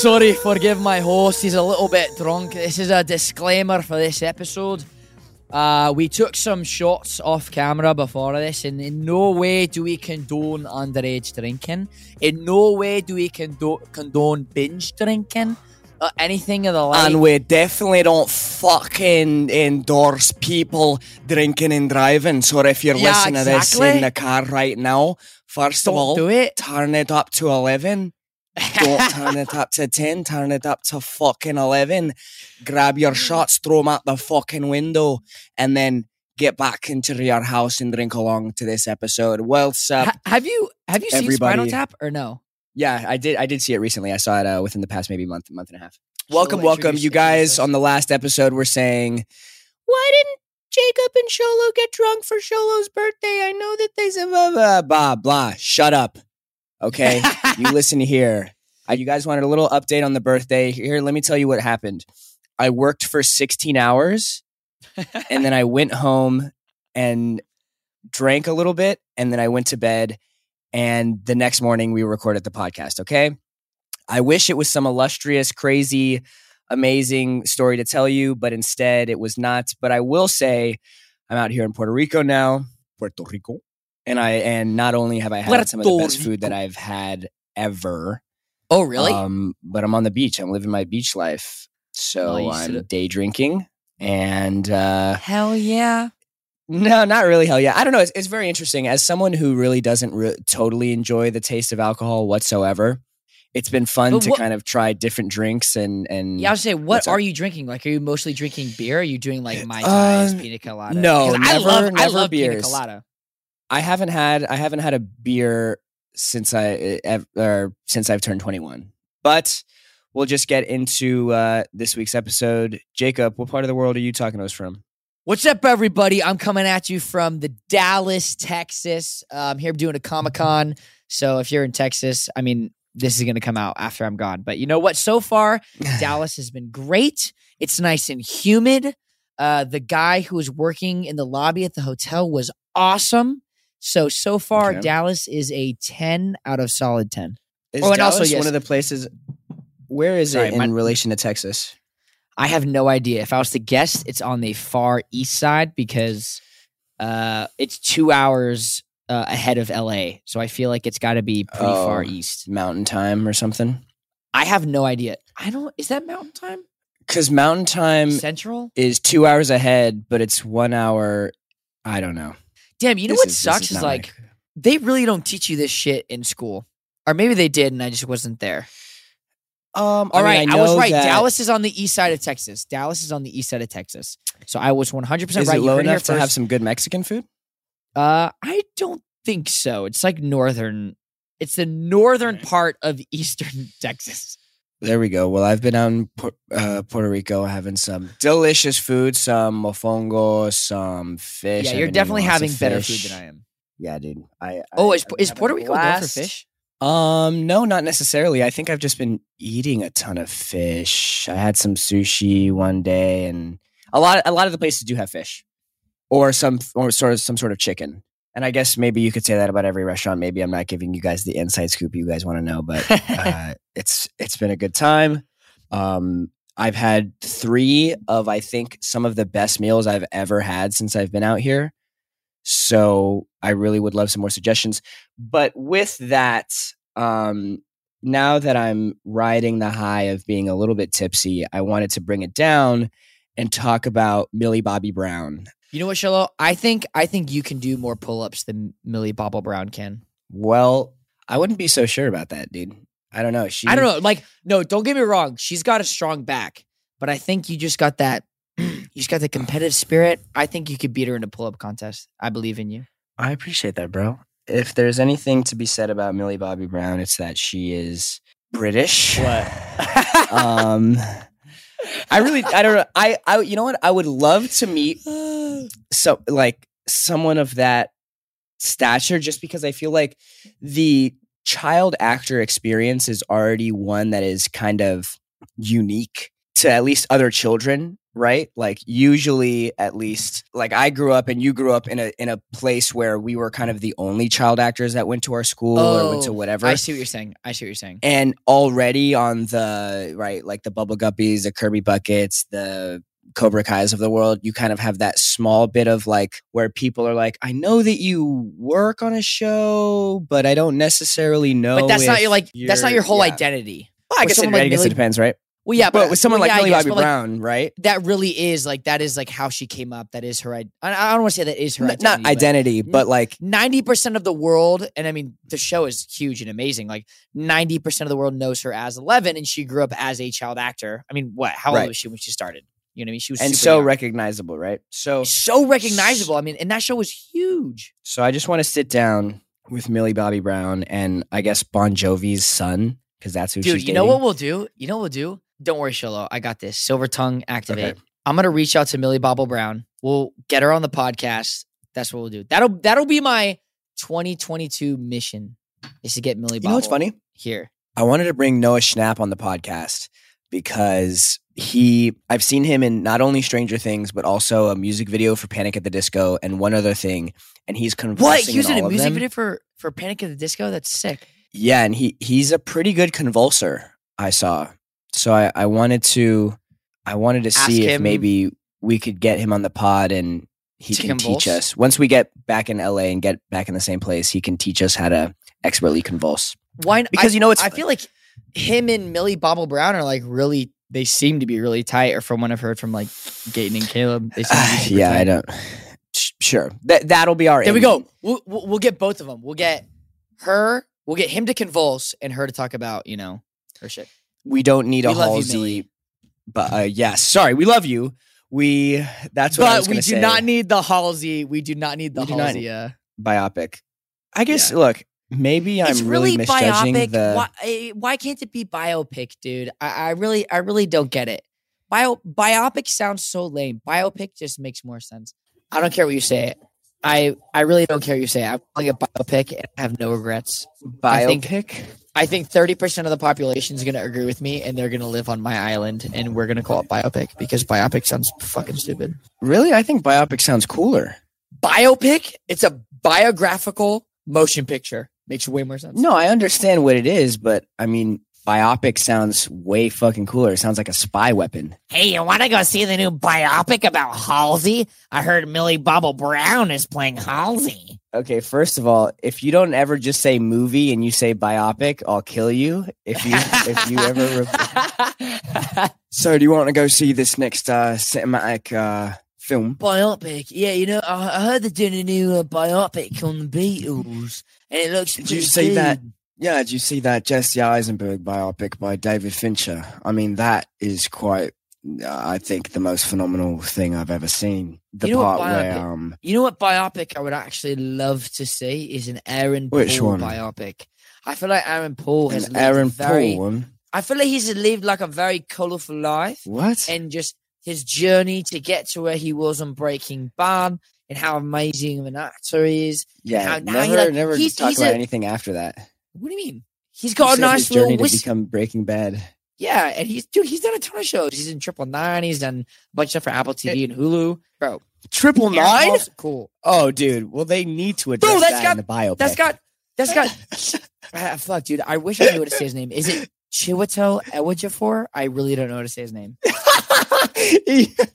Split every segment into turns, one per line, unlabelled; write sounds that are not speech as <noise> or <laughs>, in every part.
Sorry, forgive my host. He's a little bit drunk. This is a disclaimer for this episode. Uh, we took some shots off camera before this, and in no way do we condone underage drinking. In no way do we condo- condone binge drinking. Uh, anything of the like.
And we definitely don't fucking endorse people drinking and driving. So if you're
Yeah,
listening to this in the car right now, first
Don't
of all,
do it.
turn it up to 11. Don't turn it up to 10, turn it up to fucking 11. Grab your shots, throw them out the fucking window, and then get back into your house and drink along to this episode. Well?
Ha- have you have you seen Spinal. Tap or no?
Yeah, I did. I did see it recently. I saw it uh, within the past maybe month, month and a half. Welcome, welcome, you guys. On the last episode, we're saying, why didn't Jacob and Sholo get drunk for Sholo's birthday? I know that they said blah blah blah blah. Shut up, okay? <laughs> you listen here. Uh, you guys wanted a little update on the birthday. Here, let me tell you what happened. I worked for 16 hours, <laughs> and then I went home and drank a little bit, and then I went to bed. And the next morning, we recorded the podcast. Okay. I wish it was some illustrious, crazy, amazing story to tell you, but instead it was not. But I will say, I'm out here in Puerto Rico now, Puerto Rico, and I and not only have I had some of the
Puerto
best food that I've had ever,
oh really?
um, but I'm on the beach. I'm living my beach life, so. I'm day drinking, and uh,
Hell yeah.
no, not really. Hell yeah. I don't know. It's, it's very interesting. As someone who really doesn't re- totally enjoy the taste of alcohol whatsoever, it's been fun
But
to
what-
kind of try different drinks and and
Yeah, I was say, what are you drinking? Like, are you mostly drinking beer? Are you doing like mai
Uh,
pina colada?
no,
'Cause I
never-
love, I
never
love pina colada.
I haven't had I haven't had a beer since I eh, or since I've turned 21. But we'll just get into uh, this week's episode. Jacob, what part of the world are you talking to us from?
What's up, everybody? I'm coming at you from the Dallas, Texas. Uh, I'm here doing a Comic Con. So if you're in Texas, I mean, this is going to come out after I'm gone. But you know what? So far, <laughs> Dallas has been great. It's nice and humid. Uh, the guy who was working in the lobby at the hotel was awesome. So so far,
Okay.
Dallas is a 10 out of solid 10.
Is
Oh, and also, yes.
one of the places? Where is
Sorry,
it in
my-
relation to Texas?
I have no idea. If I was to guess, it's on the far east side because uh, it's two hours uh, ahead of LA. So I feel like it's got to be pretty far
Oh.
east.
Mountain Time or something?
I have no idea. I don't. Is that Mountain Time?
Because Mountain Time
Central?
is two hours ahead, but it's one hour. I don't know.
Damn. You know
This
what
is-
sucks is,
not
like they really don't teach you this shit in school, or maybe they did and I just wasn't there.
Um,
All right, I, was right.
that-
Dallas is on the east side of Texas. Dallas is on the east side of Texas. So I was one hundred percent
Is
right.
it low
heard it here
enough to have some good Mexican food?
Uh, I don't think so. It's like northern. It's the northern
Okay.
part of eastern <laughs> Texas.
There we go. Well, I've been out in uh, Puerto Rico having some delicious food, some mofongo, some fish.
yeah,
I've
you're definitely having better food than I am.
Yeah, dude. I,
Oh,
I-
is is Puerto Rico known for fish?
Um, no, not necessarily. I think I've just been eating a ton of fish. I had some sushi one day, and a lot. A lot of the places do have fish, or some, or sort of some sort of chicken. And I guess maybe you could say that about every restaurant. Maybe I'm not giving you guys the inside scoop you guys want to know, but <laughs> uh, it's it's been a good time. Um, I've had three of I think some of the best meals I've ever had since I've been out here. So I really would love some more suggestions. But with that, um, now that I'm riding the high of being a little bit tipsy, I wanted to bring it down and talk about Millie Bobby Brown.
You know what, Sholo? I think I think you can do more pull-ups than Millie Bobble Brown can.
Well, I wouldn't be so sure about that, dude. I don't know. She,
I don't know. Like, no, don't get me wrong. She's got a strong back, but I think you just got that. <clears throat> you just got the competitive spirit. I think you could beat her in a pull-up contest. I believe in you.
I appreciate that, bro. If there's anything to be said about Millie Bobby Brown, it's that she is British. What? <laughs> um, I really, I don't know. I, I, you know what? I would love to meet so like someone of that stature, just because I feel like the child actor experience is already one that is kind of unique to at least other children, right? Like usually at least like I grew up and you grew up in a in a place where we were kind of the only child actors that went to our school or went to
Oh,
whatever.
I see what you're saying. I see what you're saying.
and already on the right like the bubble guppies the kirby buckets the cobra kai's of the world you kind of have that small bit of like where people are like i know that you work on a show but i don't necessarily know
But that's not your like that's not your whole
yeah.
identity.
Well, i guess, it,
like
I guess it depends right
Well, yeah,
but, with someone
well,
like
yeah,
millie bobby
but, like,
brown right
that really is like that is like how she came up. That is her. I, I don't want to say that is her identity.
not identity but like
Ninety percent of the world, and I mean the show is huge and amazing. Like ninety percent of the world knows her as Eleven, and she grew up as a child actor. I mean, what? How old
Right.
was she when she started? You know what I mean? She was
and so
young.
recognizable right so
so recognizable. I mean, and that show was huge.
So I just want to sit down with Millie Bobby Brown and I guess Bon Jovi's son because that's who
Dude, you know what we'll do? You know what we'll do? Don't worry, Sholo. I got this. Silver tongue activate.
Okay.
I'm gonna reach out to Millie Bobble Brown. We'll get her on the podcast. That's what we'll do. That'll that'll be my 2022 mission is to get Millie
You
Bobble
know what's funny?
here.
I wanted to bring Noah Schnapp on the podcast because he I've seen him in not only Stranger Things but also a music video for Panic at the Disco and one other thing, and he's conversing.
What? He was
in
in a music
them.
video for for Panic at the Disco? That's sick.
Yeah, and he he's a pretty good convulser. I saw, so I I wanted to I wanted to
Ask
see if
him-
maybe we could get him on the pod and he
To
can
convulse?
teach us once we get back in LA and get back in the same place. He can teach us how to expertly convulse
Why? n-
because
I,
you know it's
I feel like him and Millie Bobble Brown are like really. They seem to be really tight, or from what I've heard from like Gaten and Caleb, they seem to be <sighs> super
yeah,
tight.
I don't. sh- Sure, that that'll be our.
There we go. We'll, we'll we'll get both of them. We'll get her. We'll get him to convulse and her to talk about you know her shit.
We don't need a
We you,
Halsey,
Millie.
but uh, yes, sorry, we love you. We that's what
But we do
say.
not need the Halsey. We do not need the
We
Halsey. uh,
biopic. I guess. Look, maybe I'm really,
really,
misjudging
biopic.
the.
Why, eh, why can't it be biopic, dude? I, I really, I really don't get it. Bio biopic sounds so lame. Biopic just makes more sense. I don't care what you say. I I really don't care what you say. I'm calling it biopic and I have no regrets.
Biopic.
I think 30% of the population is going to agree with me and they're going to live on my island and we're going to call it biopic because biopic sounds fucking stupid.
Really, I think biopic sounds cooler.
Biopic, it's a biographical motion picture. Makes way more sense.
No, I understand what it is, but I mean, biopic sounds way fucking cooler. It sounds like a spy weapon.
Hey, you want to go see the new biopic about Halsey? I heard Millie Bobble Brown is playing Halsey.
Okay, first of all, if you don't ever just say movie and you say biopic, I'll kill you. If you if you ever. Re- <laughs> so, do you want to go see this next uh, cinematic uh, film?
biopic, yeah, you know, I, I heard they're doing a new uh, biopic on the Beatles, and it looks.
Did you
pretty
see that? Yeah, do you see that Jesse Eisenberg biopic by David Fincher? I mean, that is quite. I think the most phenomenal thing I've ever seen. The
You know
part where
biopic-
um,
You know what biopic I would actually love to see is an Aaron
Which
Paul
one?
biopic. I feel like Aaron Paul has
an
lived
Aaron
very,
Paul one.
I feel like he's lived like a very colorful life,
What?
and just his journey to get to where he was on Breaking Bad, and how amazing of an actor he is.
yeah,
how-
never,
he, like,
never
he's-
talk
he's
about
a-
anything after that.
What do you mean? He's got a
said
nice
his journey
little
to become Breaking Bad.
Yeah, and he's dude, he's done a ton of shows. He's in Triple Nine. He's done a bunch of stuff for Apple TV and Hulu. Bro,
Triple
Aaron
Nine?
Paul's cool.
Oh, dude. Well, they need to address
Bro, that's
that
got-
in the biopic.
That's got that's got <laughs> ah, fuck, dude. I wish I knew what to say his name. Is it Chiwetel Ejiofor? I really don't know how to say his name. <laughs>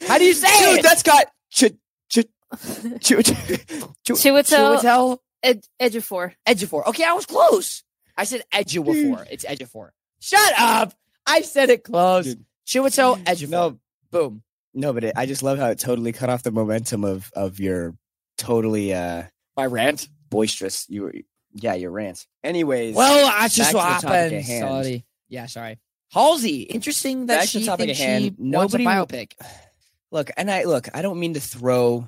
How do you say
Dude,
it?
that's got. Ch- ch- <laughs> ch- ch-
Chiwetel
Chiwetel
Ed- Ejiofor.
Ejiofor. Okay, I was close. I said Ejiofor. It's Ejiofor. Shut up. I said it close.
Dude.
Chiwetel Ejiofor.
No,
Boom.
no, but it, I just love how it totally cut off the momentum of of your totally uh
My rant.
boisterous. You were, yeah, your rant. Anyways,
Well, that's just what
to
happened. Sorry. Yeah, sorry. Halsey, interesting that
Back to
she
the
thinks she wants a
Nobody-
biopic. <sighs>
look, and I look. I don't mean to throw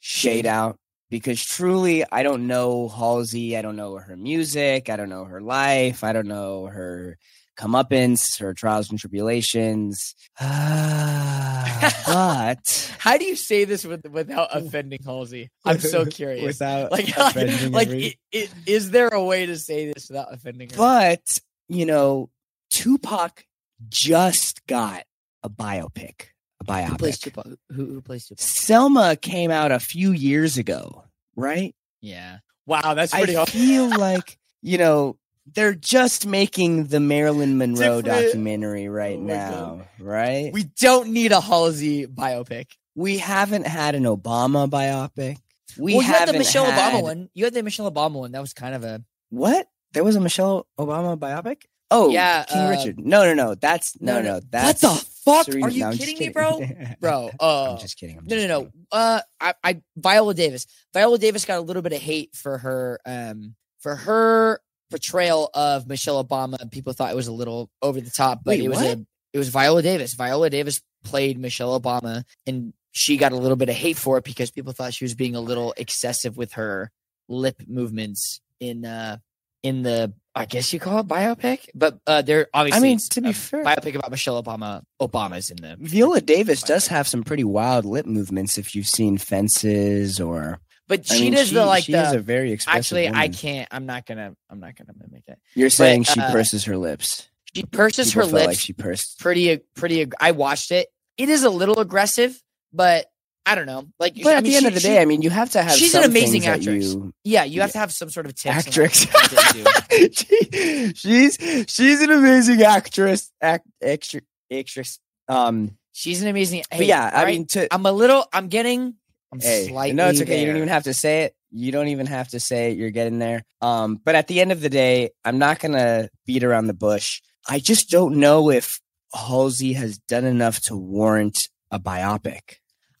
shade out because truly, I don't know Halsey. I don't know her music. I don't know her life. I don't know her comeuppance, her trials and tribulations. Ah, but <laughs>
How do you say this with, without offending Halsey? I'm so <laughs> curious.
without <laughs>
like,
offending
like,
every-
i- i- is there a way to say this without offending her?
But, you know, Tupac just got a biopic, biopic.
Who plays Tupac? Who, who plays Tupac?
Selma came out a few years ago, right?
Yeah. Wow, that's pretty.
I feel like you know they're just making the Marilyn Monroe
Different-
documentary right
Oh my
now, right?
We don't need a Halsey biopic.
We haven't had an Obama biopic. We
well, you had
haven't
the Michelle
had-
Obama one. You had the Michelle Obama one. That was kind of a
What? There was a Michelle Obama biopic? Oh,
Yeah,
King
uh,
Richard. No, no, no. That's no,
no,
no.
no.
That's
what the fuck?
Serena-
Are you
no, I'm
kidding me, bro? <laughs> Bro, uh,
I'm just kidding. I'm
no,
just
no, no.
kidding.
Uh, I, I, Viola Davis. Viola Davis got a little bit of hate for her, um, for her portrayal of Michelle Obama. People thought it was a little over the top, but
Wait,
it was
what?
a, it was Viola Davis. Viola Davis played Michelle Obama, and she got a little bit of hate for it because people thought she was being a little excessive with her lip movements in, uh, in the, I guess you call it biopic, but uh, they're obviously.
I mean, to be fair-
biopic about Michelle Obama. Obama's in the
Viola Davis does have some pretty wild lip movements if you've seen Fences or
But
I
she
mean,
does the like
she
the
is a very expressive
actually I can't I'm not gonna I'm not gonna mimic it.
You're saying she
uh,
purses her lips.
She purses
People
her lips
like she pursed.
pretty pretty I watched it. It is a little aggressive, but I don't know. Like
But
I
at
mean,
the end
she-
of the
she-
day, I mean, you have to have
she's an amazing actress.
You,
yeah, you have
yeah.
to have some sort of tips
actress.
things that you do. <laughs>
She- she's she's an amazing actress. Act extra actress. Um,
She's an amazing hey,
yeah, I
right?
mean, to
I'm a little I'm getting I'm
hey,
slightly
no, it's okay. You don't even have to say it. You don't even have to say it. You're getting there. Um, but at the end of the day, I'm not gonna beat around the bush. I just don't know if Halsey has done enough to warrant a biopic.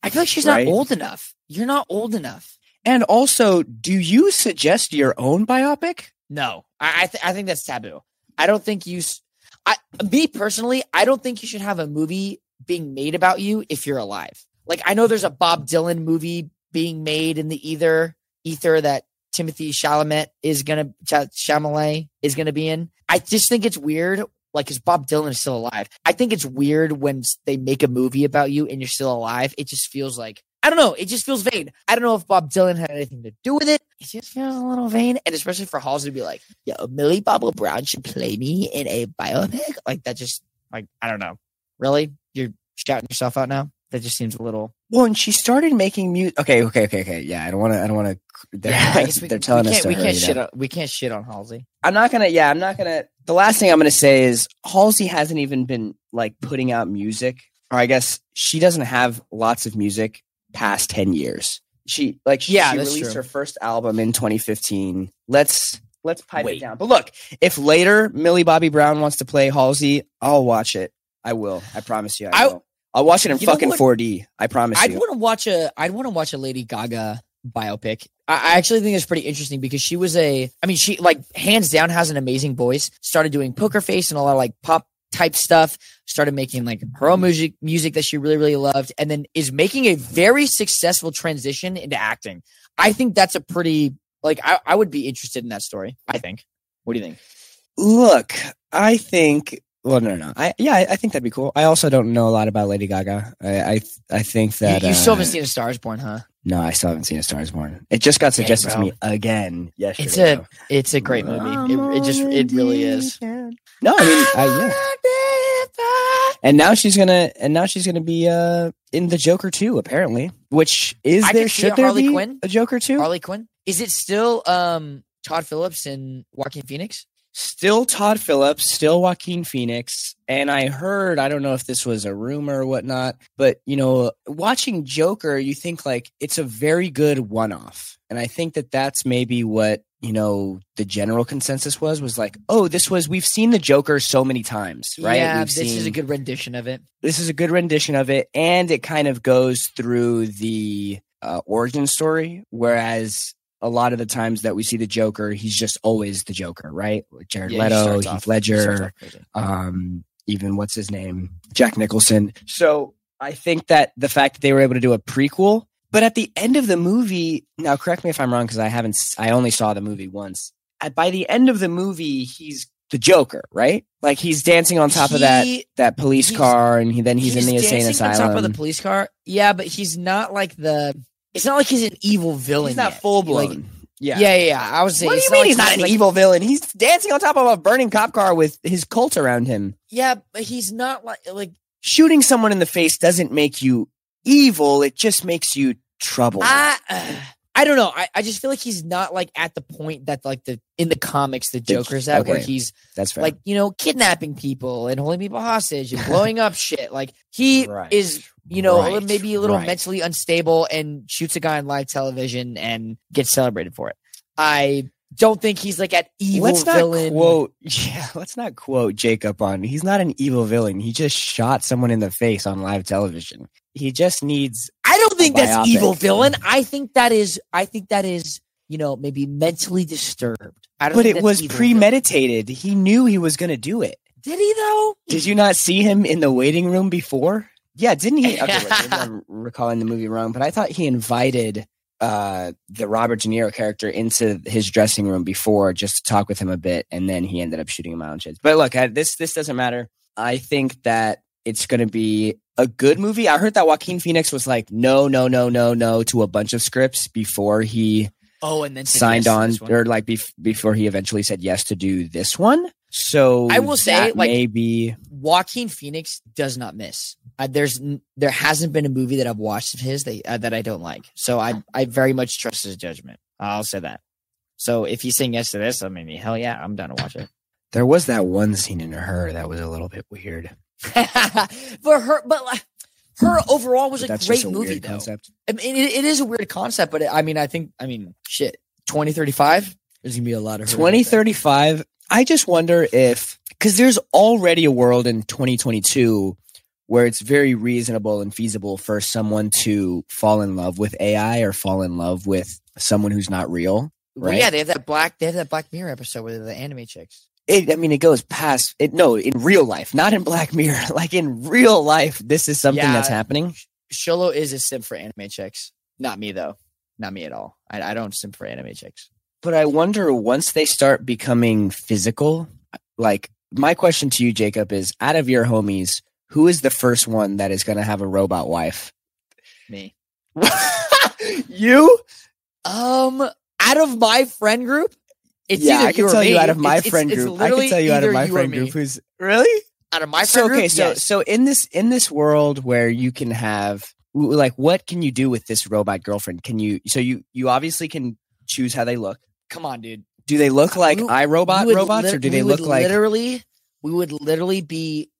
I feel like she's
right?
not old enough. You're not old enough.
And also, do you suggest your own biopic?
No, I I, th- I think that's taboo. I don't think you. s- I me personally, I don't think you should have a movie being made about you if you're alive. Like I know there's a Bob Dylan movie being made in the ether ether that Timothée Chalamet is gonna Ch- Chalamet is gonna be in. I just think it's weird. Like, cause Bob Dylan is still alive. I think it's weird when they make a movie about you and you're still alive. It just feels like I don't know. It just feels vain. I don't know if Bob Dylan had anything to do with it. It just feels a little vain, and especially for Halsey to be like, "Yo, Millie Bobble Brown should play me in a biopic." Like that, just like I don't know. Really, you're shouting yourself out now. That just seems a little.
Well, and she started making music. Okay, okay, okay, okay. Yeah, I don't want to. I don't want <laughs> to. They're,
we,
they're
we
telling us
we can't shit on we can't shit on Halsey.
I'm not gonna. Yeah, I'm not gonna. The last thing I'm gonna say is Halsey hasn't even been like putting out music, or I guess she doesn't have lots of music past ten years. She like she,
Yeah,
she released
true.
her first album in 2015. Let's let's pipe
Wait.
it down. But look, if later Millie Bobby Brown wants to play Halsey, I'll watch it. I will. I promise you. I,
I-
will. I'll watch it in
You
fucking 4D. I promise you.
I'd want to watch a. I'd want to watch a Lady Gaga biopic. I, I actually think it's pretty interesting because she was a. I mean, she like hands down has an amazing voice. Started doing Poker Face and a lot of like pop type stuff. Started making like her own music, music that she really really loved, and then is making a very successful transition into acting. I think that's a pretty like. I, I would be interested in that story. I think. What do you think?
Look, I think. Well, no, no, no. I yeah, I, I think that'd be cool. I also don't know a lot about Lady Gaga. I I, I think that
you, you still
uh,
haven't seen A Star Is Born, huh?
No, I still haven't seen A Star Is Born. It just got
Dang,
suggested to me again yesterday.
It's a
though.
it's a great movie. It, it just it really is.
No, I mean, I, yeah. <laughs> And now she's gonna, and now she's gonna be uh in the Joker too, apparently. Which is
I
there?
could
Should there
Harley
be
Quinn.
a Joker too?
Harley Quinn. Is it still um Todd Phillips and Joaquin Phoenix?
Still Todd Phillips, still Joaquin Phoenix. And I heard, I don't know if this was a rumor or whatnot, but you know, watching Joker, you think like it's a very good one off. And I think that that's maybe what, you know, the general consensus was, was like, oh, this was, we've seen the Joker so many times, right?
Yeah,
We've
this is a good rendition of it.
this is a good rendition of it and it kind of goes through the uh, origin story whereas a lot of the times that we see the joker he's just always the joker right? Jared
Yeah,
leto heath
off-
ledger um even what's his name? Jack nicholson. So i think that the fact that they were able to do a prequel but at the end of the movie now correct me if i'm wrong because i haven't I only saw the movie once. At, by the end of the movie he's the joker right? Like he's dancing on top of that that police car and he, then he's, in the insane
dancing
asylum
on top of the police car. Yeah, but he's not like the. It's not like he's an evil villain.
he's not
yet.
full
Like,
blown
yeah, yeah, yeah. I was saying.
what do you mean
like
he's not an
like-
evil villain he's dancing on top of a burning cop car with his cult around him
Yeah, but he's not like like
shooting someone in the face doesn't make you evil. It just makes you trouble.
I, uh, I don't know. I, I just feel like he's not like at the point that like the in the comics the Joker's at where he's
That's fair.
like you know kidnapping people and holding people hostage and <laughs> blowing up shit. Like he
Right.
is you know
Right.
maybe a little
Right.
mentally unstable and shoots a guy on live television and gets celebrated for it. I don't think he's like at evil
let's not
villain.
quote. <laughs> Yeah, let's not quote Jacob on. He's not an evil villain. He just shot someone in the face on live television. He just needs.
I don't think that's evil villain. I think that is. I think that is. You know, maybe mentally disturbed. I don't.
But it was
evil villain.
premeditated. He knew he was going to do it.
Did he though?
Did you not see him in the waiting room before? Yeah, didn't he? Okay, wait, I'm <laughs> recalling the movie wrong, but I thought he invited uh, the Robert De Niro character into his dressing room before just to talk with him a bit, and then he ended up shooting him out shit. But look, I, this this doesn't matter. I think that it's going to be a good movie. I heard that Joaquin Phoenix was like, no, no, no, no, no, to a bunch of scripts before he
Oh, and then
signed
yes
on, or like bef- before he eventually said yes to do this one. So
I will say, like-
maybe
Joaquin Phoenix does not miss. Uh, there's there hasn't been a movie that I've watched of his that uh, that I don't like. So I I very much trust his judgment. I'll say that. So if he's saying yes to this, I mean, hell yeah, I'm down to watch it. <laughs>
there was that one scene in her that was a little bit weird. <laughs>
For her, but like, her overall was a great
a
movie though.
concept.
I mean, it, it is a weird concept, but I mean, I think I mean, shit, 2035. There's gonna be a lot of her out there.
2035. I just wonder if because there's already a world in 2022 where it's very reasonable and feasible for someone to fall in love with AI or fall in love with someone who's not real.
Well,
right?
yeah, they have that black. They have that Black Mirror episode where the anime chicks.
It, I mean, it goes past it. No, in real life, not in Black Mirror. <laughs> Like in real life, this is something
Yeah.
that's happening.
Sholo is a simp for anime chicks. Not me though. Not me at all. I, I don't simp for anime chicks.
But I wonder once they start becoming physical, like my question to you, Jacob, is out of your homies, who is the first one that is going to have a robot wife?
Me. <laughs>
you?
Um, out of my friend group, it's
yeah,
either
I can tell you out of my
It's-
friend
it's
group. I can tell you out of my friend group who's really
Out of my friend
so okay.
group,
So
yes.
so in this in this world where you can have like what can you do with this robot girlfriend? Can you so you you obviously can choose how they look.
come on, dude.
Do they look like
We-
iRobot
We
robots,
lit-
or do they look like?
literally? We would literally be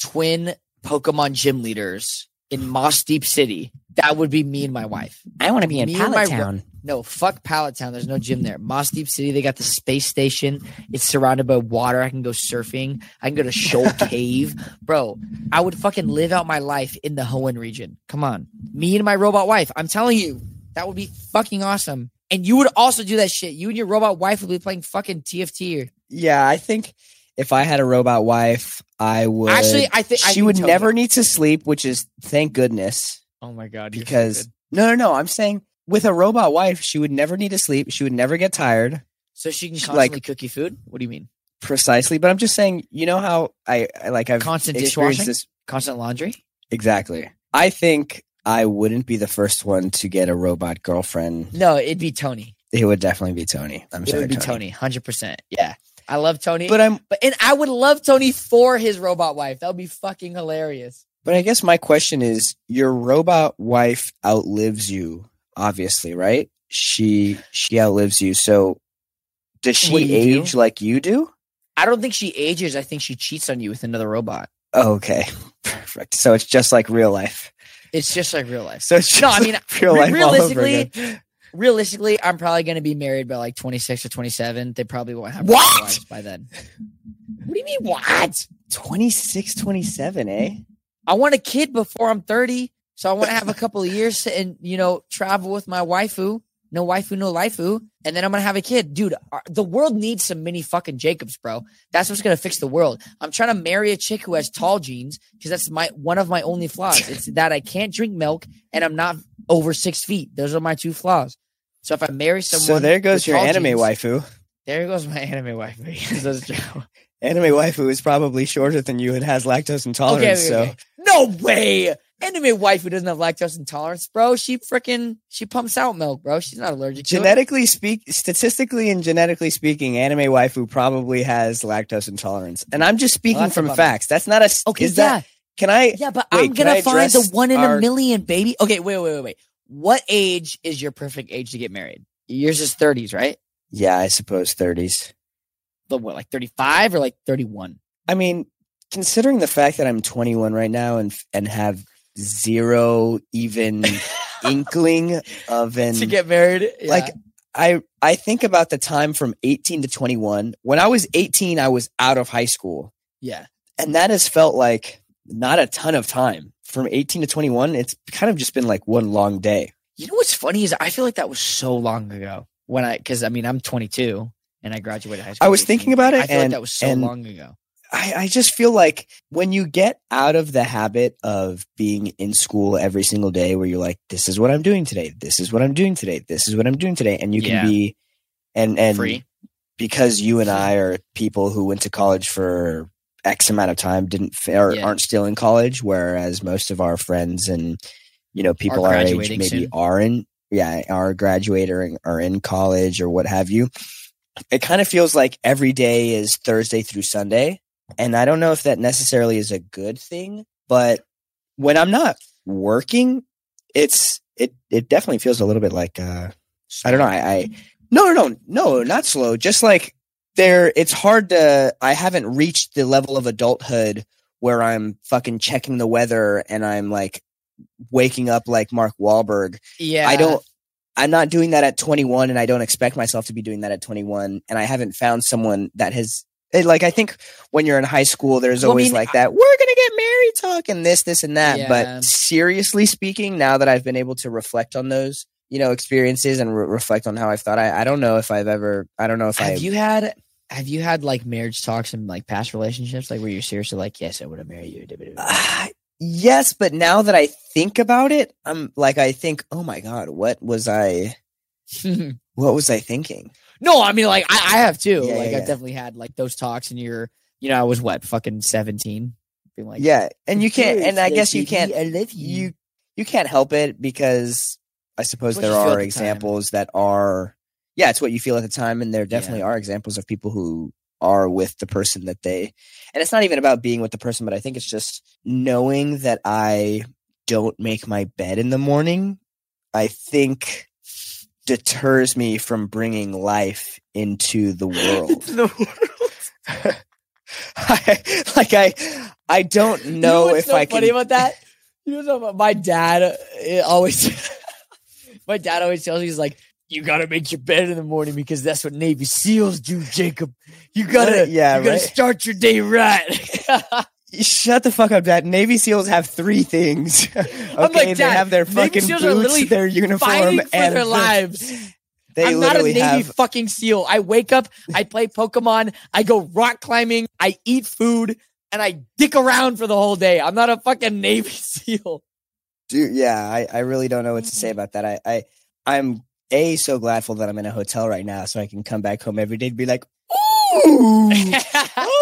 twin Pokemon gym leaders in Mossdeep City. That would be me and my wife.
I want to be in
Me and my
Pallet
ro- No, fuck Pallet Town. There's no gym there. Mossdeep City, they got the space station. It's surrounded by water. I can go surfing. I can go to Shoal <laughs> Cave. Bro, I would fucking live out my life in the Hoenn region. Come on. Me and my robot wife. I'm telling you, that would be fucking awesome. And you would also do that shit. You and your robot wife would be playing fucking TFT.
Yeah, I think if I had a robot wife, I would.
Actually, I think
she
think
would
Tony-
never need to sleep, which is thank goodness.
Oh my god! you're so
Because no, no, no. I'm saying with a robot wife, she would never need to sleep. She would never get tired.
so she can
she,
constantly
like-
cook you food. What do you mean?
Precisely, but I'm just saying. You know how I, I like I've
Constant dishwashing?
this
Constant laundry?
exactly. I think I wouldn't be the first one to get a robot girlfriend.
No, it'd be Tony.
It would definitely be Tony. I'm
It
sorry,
would be Tony, hundred percent. Yeah, I love Tony,
But I'm
but and I would love Tony for his robot wife. That would be fucking hilarious.
But I guess my question is your robot wife outlives you, obviously, right? She she outlives you. So does she
you
age like you do?
I don't think she ages. I think she cheats on you with another robot.
Oh, okay. <laughs> Perfect. So it's just like real life.
It's just like real life.
So it's just
No, I mean, <laughs>
like
realistically. Realistically, I'm probably going to be married by like 26 or 27. They probably won't have
What?
by then. What do you mean? What?
26, 27, eh?
I want a kid before I'm 30. So I want to have a couple of years to, and you know, travel with my waifu. No waifu, no laifu. And then I'm going to have a kid. Dude, our- the world needs some mini fucking Jacobs, bro. That's what's going to fix the world. I'm trying to marry a chick who has tall jeans because that's my one of my only flaws. It's that I can't drink milk and I'm not over six feet. Those are my two flaws. So if I marry someone,
So there goes your anime
jeans-
waifu.
There goes my anime waifu. <laughs> Yes, That's true.
Anime waifu is probably shorter than you and has lactose intolerance.
Okay, okay,
so
okay. No way. Anime wife who doesn't have lactose intolerance, bro. She freaking she pumps out milk, bro. She's not allergic
genetically speak statistically and genetically speaking anime waifu probably has lactose intolerance and i'm just speaking
a
from facts that's not a
Okay,
is
yeah.
that Can I?
Yeah, but
Wait,
I'm gonna find the one in
our-
a million, baby. Okay, wait, wait, wait, wait. What age is your perfect age to get married? Yours is 30s, right?
Yeah, I suppose 30s.
But what, like 35 or like 31?
I mean, considering the fact that I'm 21 right now and and have zero even <laughs> inkling of an
to get married?
like I I think about the time from 18 to 21. When I was 18, I was out of high school,
yeah.
and that has felt like not a ton of time. From 18 to 21, it's kind of just been like one long day.
You know what's funny is I feel like that was so long ago when I, because I mean, I'm 22 and I graduated high school.
I was
18.
thinking about it,
I feel like
and-
that was so long ago.
I, I just feel like when you get out of the habit of being in school every single day where you're like, this is what I'm doing today, this is what I'm doing today, this is what I'm doing today, and you can
Yeah.
be and and
Free.
because you and I are people who went to college for X amount of time, didn't fa- or
Yeah.
aren't still in college, whereas most of our friends and you know people our age maybe
soon.
are in yeah are graduating or in college or what have you. It kind of feels like every day is Thursday through Sunday, and I don't know if that necessarily is a good thing, but when I'm not working, it's it it definitely feels a little bit like uh I don't know. I, I no, no, no, no, not slow. Just like there, it's hard to. I haven't reached the level of adulthood where I'm fucking checking the weather and I'm like waking up like Mark Wahlberg.
Yeah.
I don't. I'm not doing that at 21, and I don't expect myself to be doing that at 21. And I haven't found someone that has. It- Like I think when you're in high school, there's
Well, I
always
mean,
like that. We're gonna get married talk and this, this, and that.
Yeah.
But seriously speaking, now that I've been able to reflect on those, you know, experiences and re- reflect on how I've thought, I, I don't know if I've ever. I don't know if I.
Have you had have you had like marriage talks in like past relationships, like where you're seriously like, yes, I would have married you.
Ah, yes, but now that I think about it, I'm like I think, oh my god, what was I? <laughs> What was I thinking?
No, I mean like I, I have too.
Yeah,
like
yeah,
I've
yeah.
definitely had like those talks, and you're, you know, I was what fucking seventeen, being like,
yeah, and you can't, and I guess you can't.
I love you.
You you can't help it because I suppose there
you feel at
are
the time.
examples that are. Yeah, it's what you feel at the time, and there definitely are examples of people who are with the person that they. And it's not even about being with the person, but I think it's just knowing that I don't make my bed in the morning. I think deters me from bringing life into the world. <laughs> the world. <laughs> I, like I, I don't
You
know if
so
I
funny
can.
about that. You know, my dad uh, always, <laughs> my dad always tells me he's like, you gotta make your bed in the morning because that's what Navy SEAls do, Jacob. You gotta,
Yeah,
you gotta
right.
start your day right.
Shut the fuck up, Dad. Navy SEAls have three things. <laughs> okay,
like,
they have their fucking boots, their uniform,
for
and
their lives. <laughs>
They
I'm not a Navy
have.
fucking SEAL. I wake up, I play Pokemon, I go rock climbing, I eat food, and I dick around for the whole day. I'm not a fucking Navy <laughs> SEAL.
Dude, yeah, I, I really don't know what to say mm-hmm. about that. I, I, I'm a so gladful that I'm in a hotel right now, so I can come back home every day and be like, ooh, oh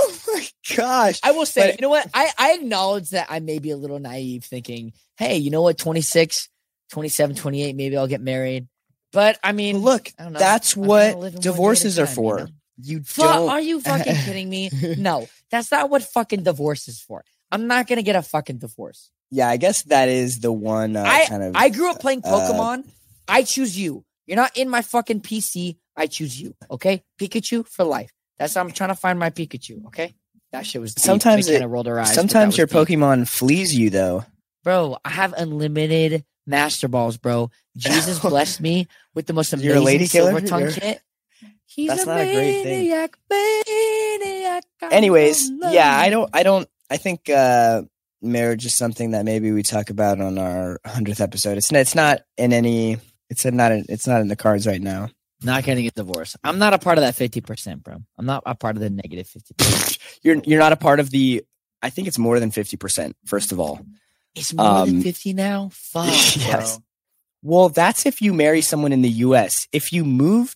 gosh.
I will say,
But-
you know what? I, I acknowledge that I may be a little naive thinking, hey, you know what? 26, 27, 28, maybe I'll get married. But I mean,
Look,
I don't know.
that's
I'm
what
living one day at a
divorces are
time, you
for.
know?
You don't.
are you fucking <laughs> kidding me? No, that's not what fucking divorce is for. I'm not gonna get a fucking divorce.
yeah, I guess that is the one uh,
I
kind of.
I grew up playing
uh,
Pokemon. I choose you. You're not in my fucking PC. I choose you. Okay, Pikachu for life. That's how I'm trying to find my Pikachu. Okay, that shit was deep.
Sometimes it-
rolled her eyes.
Sometimes your
deep.
Pokemon flees you, though.
bro. I have unlimited Master Balls, bro. <laughs> Jesus blessed me with the most amazing
lady killer?
silver tongue kit. He's
That's
a
not a great thing.
maniac, maniac,
Anyways, yeah. I don't. I don't. I think uh marriage is something that maybe we talk about on our hundredth episode. It's it's not in any. It's not. In, it's not in the cards right now.
Not gonna get divorced. I'm not a part of that fifty percent, bro. I'm not a part of the negative negative fifty percent.
You're you're not a part of the. I think it's more than fifty percent. First of all,
It's more than
Um,
fifty now. Fuck, <laughs>
yes.
bro.
well, that's if you marry someone in the U.S. If you move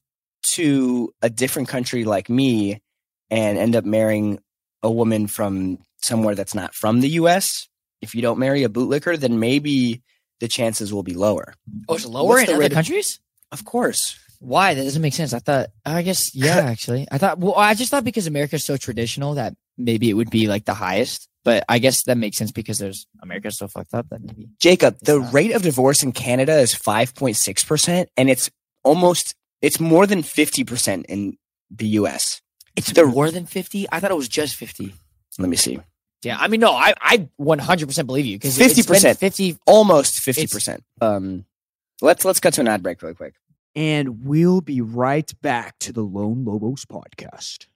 to a different country like me and end up marrying a woman from somewhere that's not from the U.S. If you don't marry a bootlicker, then maybe the chances will be lower.
Oh, it's lower
What's
in
the
other
of-
countries.
Of course.
Why? That doesn't make sense. I thought. I guess. Yeah, <laughs> actually, I thought. Well, I just thought because America's so traditional that maybe it would be like the highest. But I guess that makes sense because there's America's so fucked up that maybe.
Jacob, the
not.
rate of divorce in Canada is 5.6%, and it's almost, it's more than 50% in the US.
It's
The-
more than fifty. I thought it was just fifty.
Let me see.
Yeah, I mean, no, I I one hundred percent believe you because
50%.
fifty.
Almost 50%. Um, let's, let's cut to an ad break really quick.
And we'll be right back to the Lone Lobos podcast.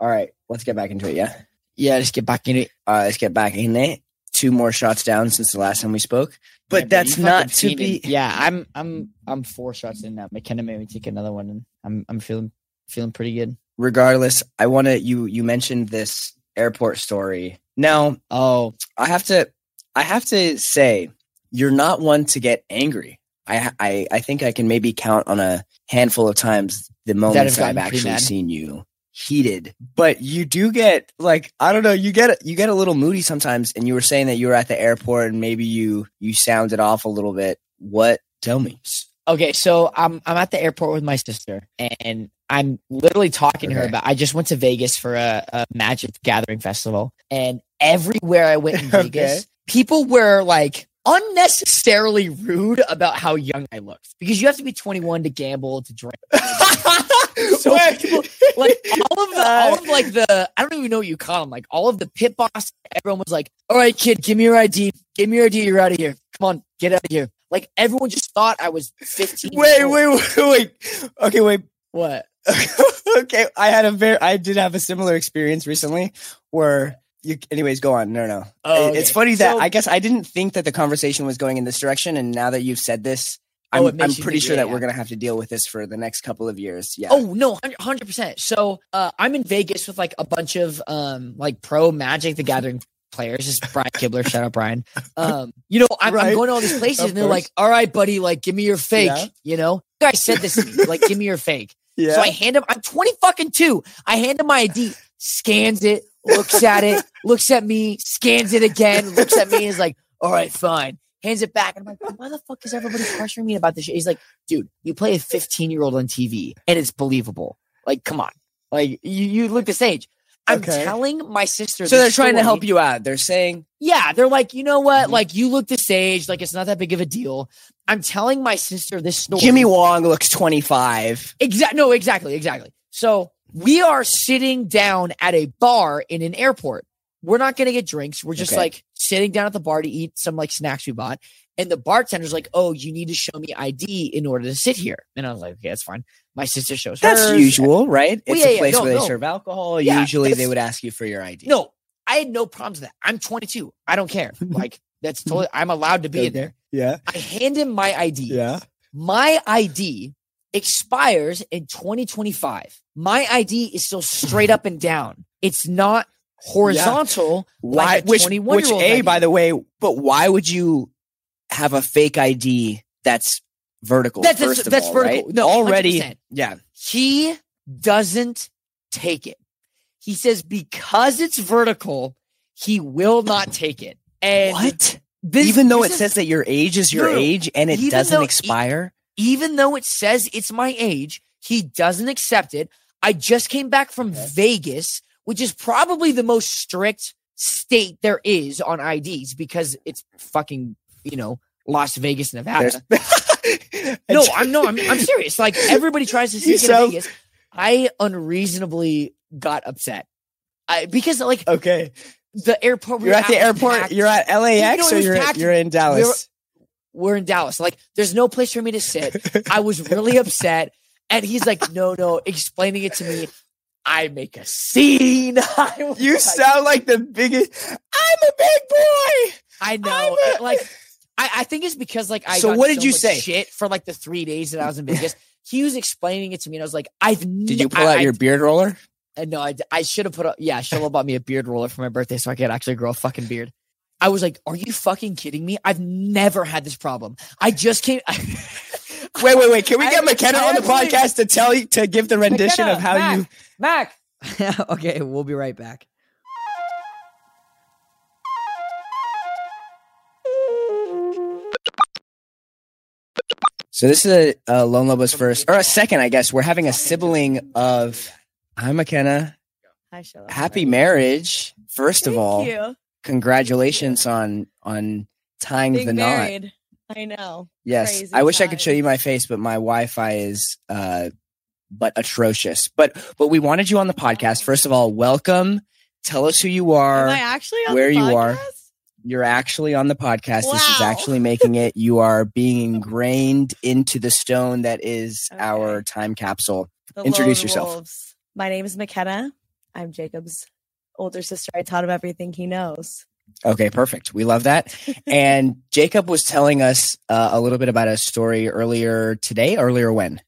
All right, let's get back into it. Yeah.
Yeah, just get back in it.
Uh, let's get back in it. Two more shots down since the last time we spoke, but
Yeah,
that's
you
not to be.
fiended. Yeah, I'm I'm I'm four shots in now. McKenna made me take another one, and I'm I'm feeling feeling pretty good.
Regardless, I want to. You you mentioned this airport story. Now
Oh,
I have to. I have to say, you're not one to get angry. I I I think I can maybe count on a handful of times the moments I've actually seen you heated. But you do get like I don't know. You get you get a little moody sometimes. And you were saying that you were at the airport and maybe you you sounded off a little bit. What? Tell me.
okay. So I'm I'm at the airport with my sister, and I'm literally talking to her about. I just went to Vegas for a, a Magic Gathering festival, and everywhere I went in <laughs>
Okay.
Vegas, people were like unnecessarily rude about how young I looked because you have to be 21 to gamble to drink. <laughs> <laughs> So people, like all of the, all of like the, I don't even know what you call them. Like all of the pit boss, everyone was like, "All right, kid, give me your ID. Give me your ID. You're out of here. Come on, get out of here." Like everyone just thought I was 15.
wait, wait, wait, wait. Okay, wait.
What?
okay, I had a very, I did have a similar experience recently where you. Anyways, go on. No, no.
Oh,
It- It's funny that
So-
I guess I didn't think that the conversation was going in this direction, and now that you've said this,
Oh,
I'm,
makes
I'm pretty sure that
yeah.
we're gonna have to deal with this for the next couple of years. Yeah.
Oh no, hundred percent. So uh, I'm in Vegas with like a bunch of um like pro Magic the Gathering players. This is Brian Kibler. Shout out Brian. Um, you know, I'm, I'm going to all these places,
Of
and they're
course.
like, "All right, buddy, like, give me your fake."
Yeah.
You know, the guy said this to me, like, "Give me your fake."
yeah.
So I hand him. I'm 20 fucking two. I hand him my ID. Scans it. Looks at it. looks at me. Scans it again. Looks at me. And is like, "All right, fine." Hands it back. And I'm like, "Why the fuck is everybody pressuring me about this shit?" He's like, "Dude, you play a 15 year old on TV, and it's believable. Like, come on. Like, you you look this age." I'm
Okay.
telling my sister.
so they're trying to help you out. They're saying,
Yeah, they're like, you know what?
Mhm.
Like, you look this age. Like, it's not that big of a deal. I'm telling my sister this story.
Jimmy Wong looks 25.
Exactly. No, exactly, exactly. So we are sitting down at a bar in an airport. We're not going to get drinks. We're just
Okay.
like sitting down at the bar to eat some like snacks we bought. And the bartender's like, "Oh, you need to show me ID in order to sit here." And I was like, "Okay, that's fine." My sister shows
That's
hers.
usual, right?
Well,
It's
yeah,
a
yeah,
place
no,
where they
no.
serve alcohol.
Yeah,
Usually, they would ask you for your ID.
No, I had no problems with that. I'm 22. I don't care. <laughs> Like that's totally. I'm allowed to be in there.
Yeah.
I hand him my ID.
Yeah.
My ID expires in 2025. My ID is still straight up and down. It's not horizontal.
Why?
Like
which? Which? A.
ID.
By the way, but why would you have a fake ID that's vertical?
That's- that's- that's
all,
vertical.
right?
No,
already.
100%.
Yeah.
He doesn't take it. He says because it's vertical, he will not take it. And
What?
this-
even though it
is-
says that your age is your
No,
age and it doesn't expire.
Even though it says it's my age, he doesn't accept it. I just came back from Vegas, which is probably the most strict state there is on IDs because it's fucking, you know, Las Vegas, Nevada. <laughs> No, I'm no, I'm, I'm serious. Like everybody tries to <laughs>
You
sneak in Vegas. I unreasonably got upset. I, because like
okay.
the airport, we
You're at the airport.
packed.
You're at LAX
No, it
or you're
packed.
you're in Dallas.
We're in Dallas. Like, there's no place for me to sit. I was really <laughs> upset. And he's like, no, no, explaining it to me. I make a scene. <laughs>
You
like,
sound like the biggest. I'm a big boy.
I know.
A-
like, I, I think it's because like I
So what did
so
you say?
Shit for like the three days that I was in Vegas. he was explaining it to me, and I was like, I've.
Did you pull out your beard roller?
I, no, I, I should have put up. Yeah, Shola bought me a beard roller for my birthday, so I could actually grow a fucking beard. I was like, "Are you fucking kidding me? I've never had this problem. I just came. <laughs>
Wait, wait, wait. Can we
I-
get McKenna
I
on the
actually-
podcast to tell you to give the rendition
McKenna,
of how
Mac,
you?
Mac. <laughs>
okay, we'll be right back.
So this is a, a Lone Lobos first, or a second, I guess. We're having a sibling of. Hi, McKenna.
Hi, Charlotte.
Happy marriage, first of
Thank
all.
you.
Congratulations on on tying
Being
the knot.
I know.
Yes,
Crazy
I wish I could show you my face, but my Wi-Fi is uh, but atrocious. But but we wanted you on the podcast. First of all, welcome. Tell us who you are.
Am I actually
where you are. You're actually on the podcast. This is actually making it. You are being <laughs> ingrained into the stone that is
Okay.
our time capsule.
The
Introduce yourself.
Wolves. My name is McKenna. I'm Jacob's older sister. I taught him everything he knows.
Okay, perfect. We love that. <laughs> and Jacob was telling us uh, a little bit about a story earlier today. Earlier when?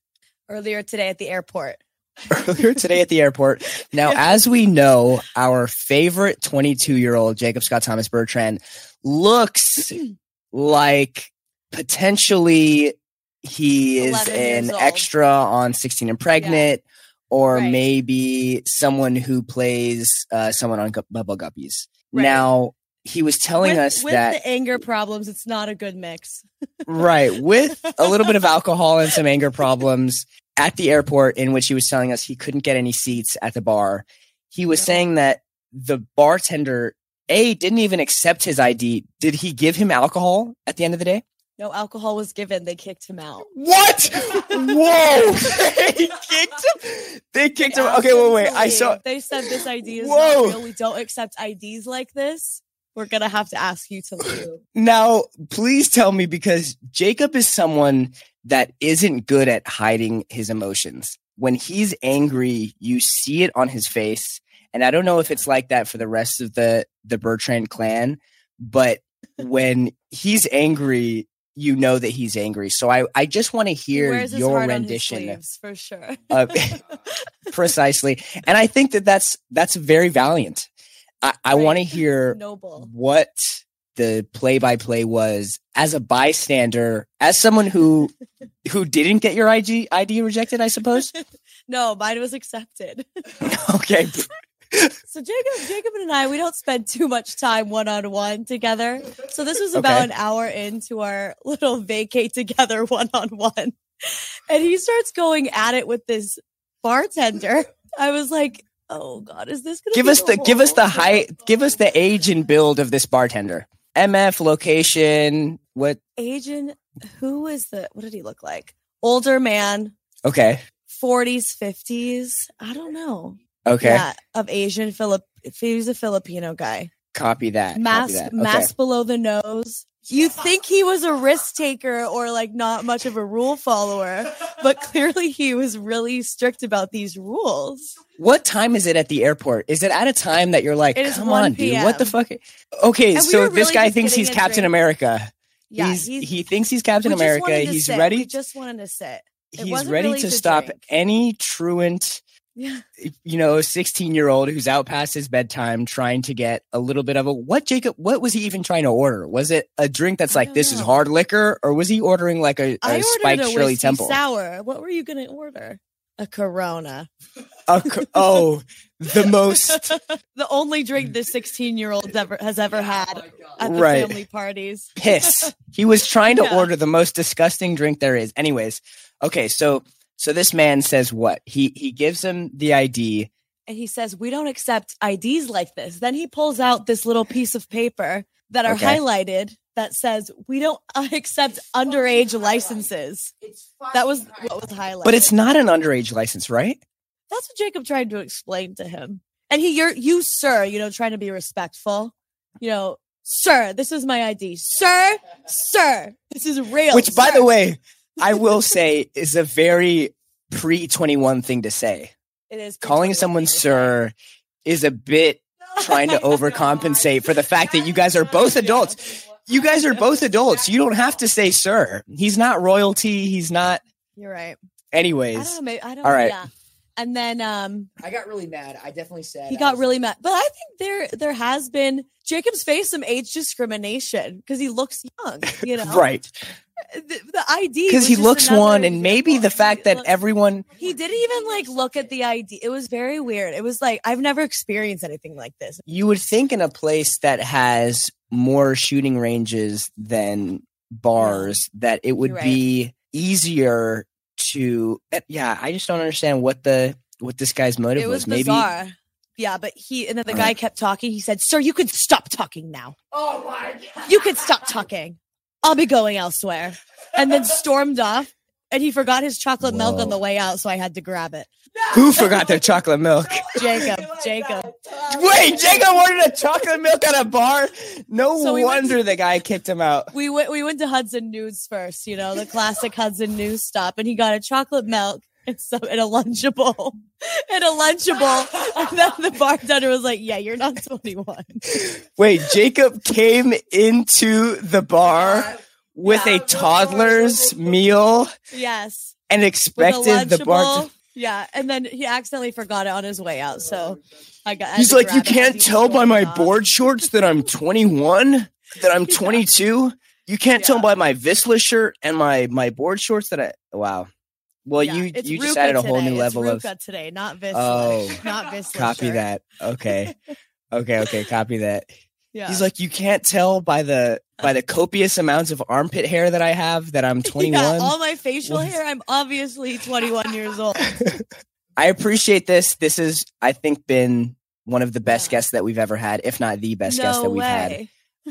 Earlier today at the airport. <laughs>
earlier today at the airport. Now, as we know, our favorite 22 year old Jacob Scott Thomas Bertrand looks <clears throat> like potentially he is an
old.
extra on 16 and pregnant. Or
Right.
maybe someone who plays uh, someone on Gu- Bubble Guppies.
Right.
Now, he was telling
with,
us
with
that
the anger problems, it's not a good mix. <laughs>
right with a little bit of alcohol and some anger problems at the airport in which he was telling us he couldn't get any seats at the bar he was
Yeah.
saying that the bartender a didn't even accept his id did he give him alcohol at the end of the day
No alcohol was given. They kicked him out.
what whoa <laughs> they kicked him they kicked him okay wait wait i saw.
They said this ID is
Whoa.
not real. We don't accept IDs like this. We're gonna have to ask you to leave. <sighs>
Now, please tell me because Jacob is someone that isn't good at hiding his emotions. When he's angry, you see it on his face. And I don't know if it's like that for the rest of the the Bertrand clan, but <laughs> when he's angry, you know that he's angry. So I I just want to
He
hear
his
your
heart on his
rendition
sleeves, for sure. <laughs>
precisely. And I think that that's that's very valiant. I, I want to hear <laughs>
Noble.
what the play by play was as a bystander, as someone who who didn't get your IG ID rejected, I suppose. <laughs>
No, mine was accepted.
okay.
So Jacob, Jacob and I, we don't spend too much time one on one together. So this was about
Okay.
an hour into our little vacate together one on one, and he starts going at it with this bartender. I was like, "Oh God, is this gonna
Give
be
us the give us the height, give us the age and build of this bartender. MF location, what
Asian? Who is the? What did he look like? Older man,
okay.
forties, fifties. I don't know.
Okay.
Yeah, of Asian Philip. He was a Filipino guy.
Copy that. Copy
mask
that. Okay.
mask below the nose. You think he was a risk taker or like not much of a rule follower, but clearly he was really strict about these rules.
What time is it at the airport? Is it at a time that you're like, come
1
on, dude, what the fuck? Okay,
And we
so this
really
guy thinks he's Captain
drink.
America.
Yeah,
he's,
he's-
he thinks he's Captain America. He's
sit.
ready.
We just wanted to sit. It
he's ready
really
to
to
stop
drink.
any truant,
Yeah.
you know, 16 year old who's out past his bedtime trying to get a little bit of a what Jacob, what was he even trying to order? Was it a drink that's
I
like,
don't
this is hard liquor or was he ordering like a,
ordered
spiked
a
Shirley Temple?
sour. What were you gonna order? A Corona.
A oh, the most, <laughs>
the only drink this 16 year old ever has ever oh had at the
Right.
family parties.
piss. He was trying to <laughs>
Yeah.
order the most disgusting drink there is. Anyways, okay, so so this man says what? He he gives him the ID.
and he says, We don't accept IDs like this. Then he pulls out this little piece of paper that are
Okay.
highlighted that says, We don't <laughs> accept underage licenses. That was what was highlighted.
But it's not an underage license, right?
that's what Jacob tried to explain to him. And he, you're, you, sir, you know, trying to be respectful, you know, sir, this is my ID. Sir, sir, this is real.
Which by the way, I will say is a very pre 21 thing to say.
it is
Calling someone sir is a bit trying to <laughs> overcompensate for the fact that you guys are both <laughs> adults. You guys are both adults. You don't have to say sir. He's not royalty. He's not
You're right.
anyways.
I don't know. Maybe, I don't
All right.
Yeah. And then, um,
I got really mad. I definitely said
he got
was-
really mad. But I think there there has been Jacob's faced some age discrimination because he looks young, you <laughs> know.
Right.
The, the ID
because he looks one and maybe the fact that everyone
he didn't even like look at the ID. It was very weird. It was like I've never experienced anything like this.
you would think in a place that has more shooting ranges than bars that it would
right.
be easier to eh, yeah, I just don't understand what the what this guy's motive
it was
Maybe
bizarre. Yeah, but he and then the guy kept talking. He said, "Sir, you could stop talking now.
Oh my god.
You could stop talking. I'll be going elsewhere." And then stormed off. And he forgot his chocolate milk on the way out, so I had to grab it.
who forgot their chocolate milk? <laughs> <laughs>
Jacob, Jacob.
Wait, Jacob ordered a chocolate milk at a bar? No
So we went
wonder the guy kicked him out.
We went we went to Hudson News first, you know, the classic Hudson News stop, and he got a chocolate milk and some and a lunchable. <laughs> And a lunchable. And then the bartender was like, Yeah, you're not 21.
Wait, Jacob came into the bar with a toddler's meal
Yes.
and expected the bar
Lunchable. Yeah. And then he accidentally forgot it on his way out. So I got
He's
to
like, you
grab it as
can't tell by my
off."
board shorts that I'm 21, that I'm <laughs> 22. You can't tell by my Vissla shirt and my my board shorts that I. Wow. Well,
Yeah,
you you just
RVCA
added a whole
today.
new level
it's
of.
RVCA today, not Vissla.
Oh, <laughs>
not Vissla.
Copy
shirt.
that. Okay. <laughs> Okay. Okay. Copy that.
Yeah.
He's like, you can't tell by the by the <laughs> copious amounts of armpit hair that I have that I'm <laughs> 21.
Yeah, all my facial hair. I'm obviously 21 years old. <laughs>
I appreciate this. This has, I think, been one of the best
Yeah.
guests that we've ever had, if not the best
no
guest that we've had.
way.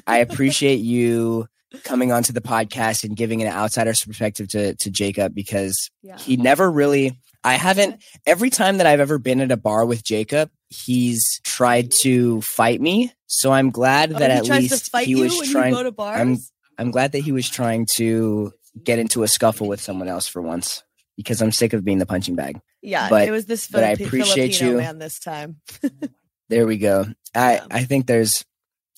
I appreciate you coming onto the podcast and giving an outsider's perspective to to Jacob because
Yeah.
he never really I haven't every time that I've ever been at a bar with Jacob, he's tried to fight me. So I'm glad
Oh,
that
he
at least he was trying
you go to bars.
I'm I'm glad that he was trying to get into a scuffle with someone else for once because I'm sick of being the punching bag.
yeah,
but-
it was this
but I appreciate
Filipino
you.
man this time. <laughs>
There we go. I
Yeah.
I think there's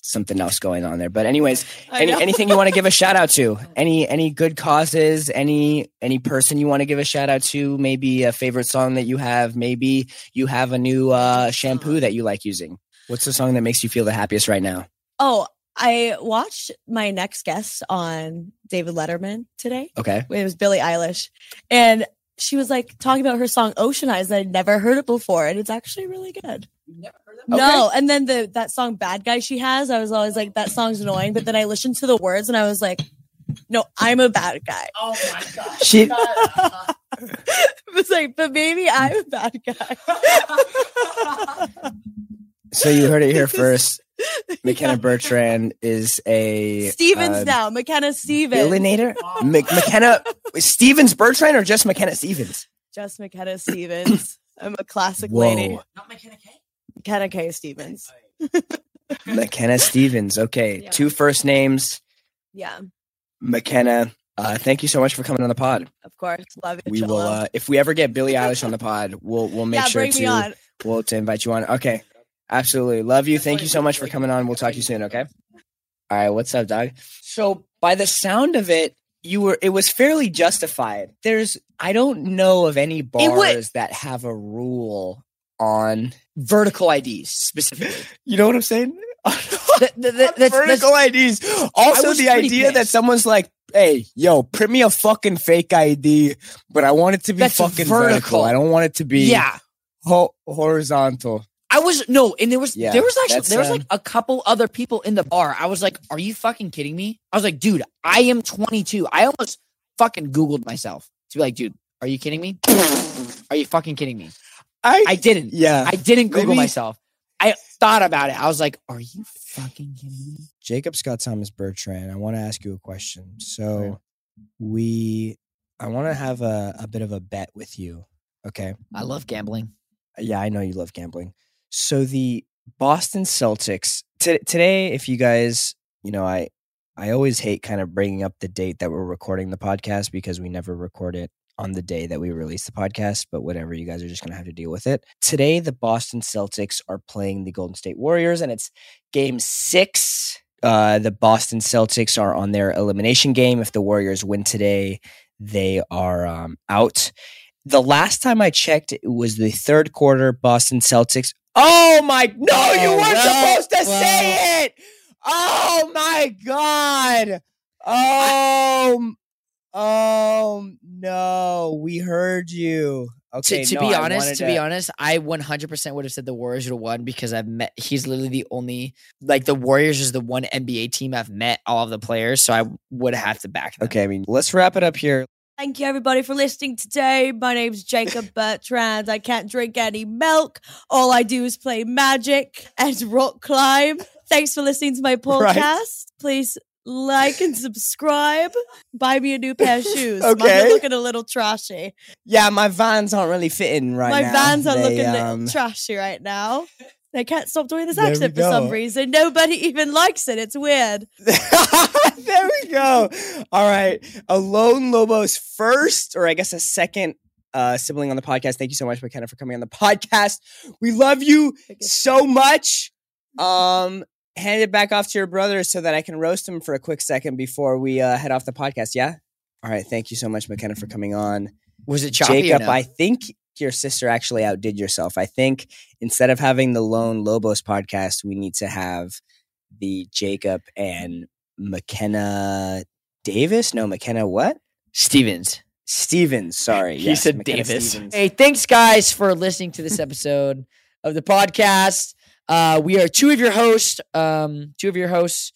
something else going on there. But anyways, any anything you want to give a <laughs> shout out to? Any any good causes? Any any person you want to give a shout out to? Maybe a favorite song that you have. Maybe you have a new uh, shampoo that you like using. What's the song that makes you feel the happiest right now?
Oh, I watched my next guest on David Letterman today.
Okay.
It was Billie Eilish, and she was like talking about her song "Ocean Eyes." and I'd never heard it before, and it's actually really good. No, and then the that song "Bad Guy" she has, I was always like, that song's annoying. But then I listened to the words, and I was like, no, I'm a bad guy.
Oh my god.
She <laughs>
was like, but maybe I'm a bad guy. <laughs>
so you heard it here <laughs> first. <laughs> McKenna Bertrand is a
Stevens
uh,
now, McKenna Stevens.
billionaire. <laughs> Mc- McKenna Stevens Bertrand or just McKenna Stevens?
Just McKenna Stevens. I'm a classic lady.
Not McKenna K.
McKenna K. Stevens. <laughs>
McKenna Stevens. Okay,
Yeah.
two first names.
Yeah,
McKenna. Uh, thank you so much for coming on the pod.
of course. Love it.
We will, uh, if we ever get Billie Eilish on the pod, we'll we'll make
yeah,
sure to we'll to invite you on. Okay, absolutely. Love you. Thank you so much for coming on. We'll talk to you soon. Okay. All right. What's up, dog? So by the sound of it, you were it was fairly justified. There's I don't know of any bars that have a rule on.
Vertical IDs specifically.
You know what I'm saying? <laughs>
The- the- the- <laughs> that's-
vertical IDs. Also, the idea that someone's like, "Hey, yo, print me a fucking fake ID, but I want it to be
That's
fucking
vertical.
vertical. I don't want it to be
yeah.
ho- horizontal."
I was no, and there was
Yeah,
there was actually there was like a couple other people in the bar. I was like, "Are you fucking kidding me?" I was like, "Dude, I am 22." I almost fucking googled myself to be like, "Dude, are you kidding me? <laughs> Are you fucking kidding me?"
I,
I didn't.
yeah.
I didn't Google
Maybe-
myself. I thought about it. I was like, "Are you fucking kidding me?"
Jacob Scott Thomas Bertrand, I want to ask you a question. So
Right.
we, I want to have a, a bit of a bet with you. Okay.
I love gambling.
Yeah, I know you love gambling. So the Boston Celtics t- today, if you guys, you know, I I always hate kind of bringing up the date that we're recording the podcast because we never record it on the day that we release the podcast. But whatever, you guys are just gonna have to deal with it. Today, the Boston Celtics are playing the Golden State Warriors, and it's Game Six. Uh, the Boston Celtics are on their elimination game. If the Warriors win today, they are um, out the last time I checked, it was the third quarter Boston Celtics. Oh my! No, oh, you
Oh,
weren't
well,
supposed to say it. Oh my god! Oh, oh no, we heard you. Okay,
to to
no,
be honest,
wanted
to be honest, I 100% would have said the Warriors would have won because I've met. He's literally the only like the Warriors is the one NBA team I've met all of the players, so I would have to back them.
Okay, I mean, let's wrap it up here.
Thank you, everybody, for listening today. My name's Jacob Bertrand. I can't drink any milk. All I do is play magic and rock climb. Thanks for listening to my <laughs> podcast.
Right.
Please like and subscribe. Buy me a new pair of shoes.
Okay.
Mine are looking a little trashy.
Yeah, my vans aren't really fitting right
my
now.
My vans are
They,
looking
um,
trashy right now. I can't stop doing this accent for some reason. Nobody even likes it. It's weird. <laughs>
there we go. All right. Alone Lobo's first, or I guess a second uh, sibling on the podcast. Thank you so much, McKenna, for coming on the podcast. We love you so much. Um, hand it back off to your brother so that I can roast him for a quick second before we uh, head off the podcast. Yeah. All right. Thank you so much, McKenna, for coming on.
Was it choppy?
Jacob,
or no?
I think your sister actually outdid yourself. I think instead of having the Lone Lobos podcast, we need to have the Jacob and McKenna Davis. No, McKenna what?
Stevens.
Stevens. Sorry.
He
yes,
said
McKenna
Davis.
Stevens.
Hey, thanks guys for listening to this episode of the podcast. Uh, we are two of your hosts. Um, two of your hosts.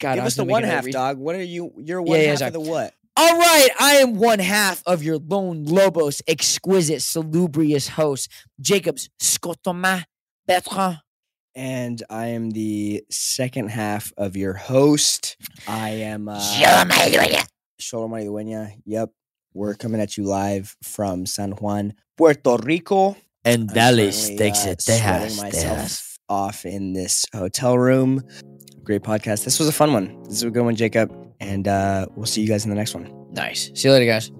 God,
Give us the one half,
re-
dog. What are you? You're one
Yeah, yeah,
half
sorry.
of the what?
All right, I am one half of your lone Lobos exquisite salubrious host, Jacobs Scotoma Bertrand.
And I am the second half of your host. I am uh, Xolo Maridueña. Yep. We're coming at you live from San Juan, Puerto Rico.
And
I'm currently, uh, sweating myself off in this hotel room. Great podcast. This was a fun one. This is a good one, Jacob. And uh, we'll see you guys in the next one.
Nice. See you later, guys.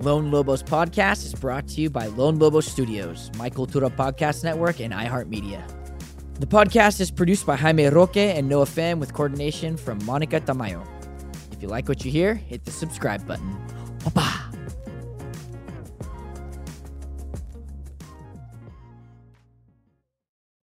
Lone Lobos Podcast is brought to you by Lone Lobos Studios, My Cultura Podcast Network, and iHeartMedia. The podcast is produced by Jaime Roque and Noah Pham with coordination from Monica Tamayo. If you like what you hear, hit the subscribe button. Bye-bye.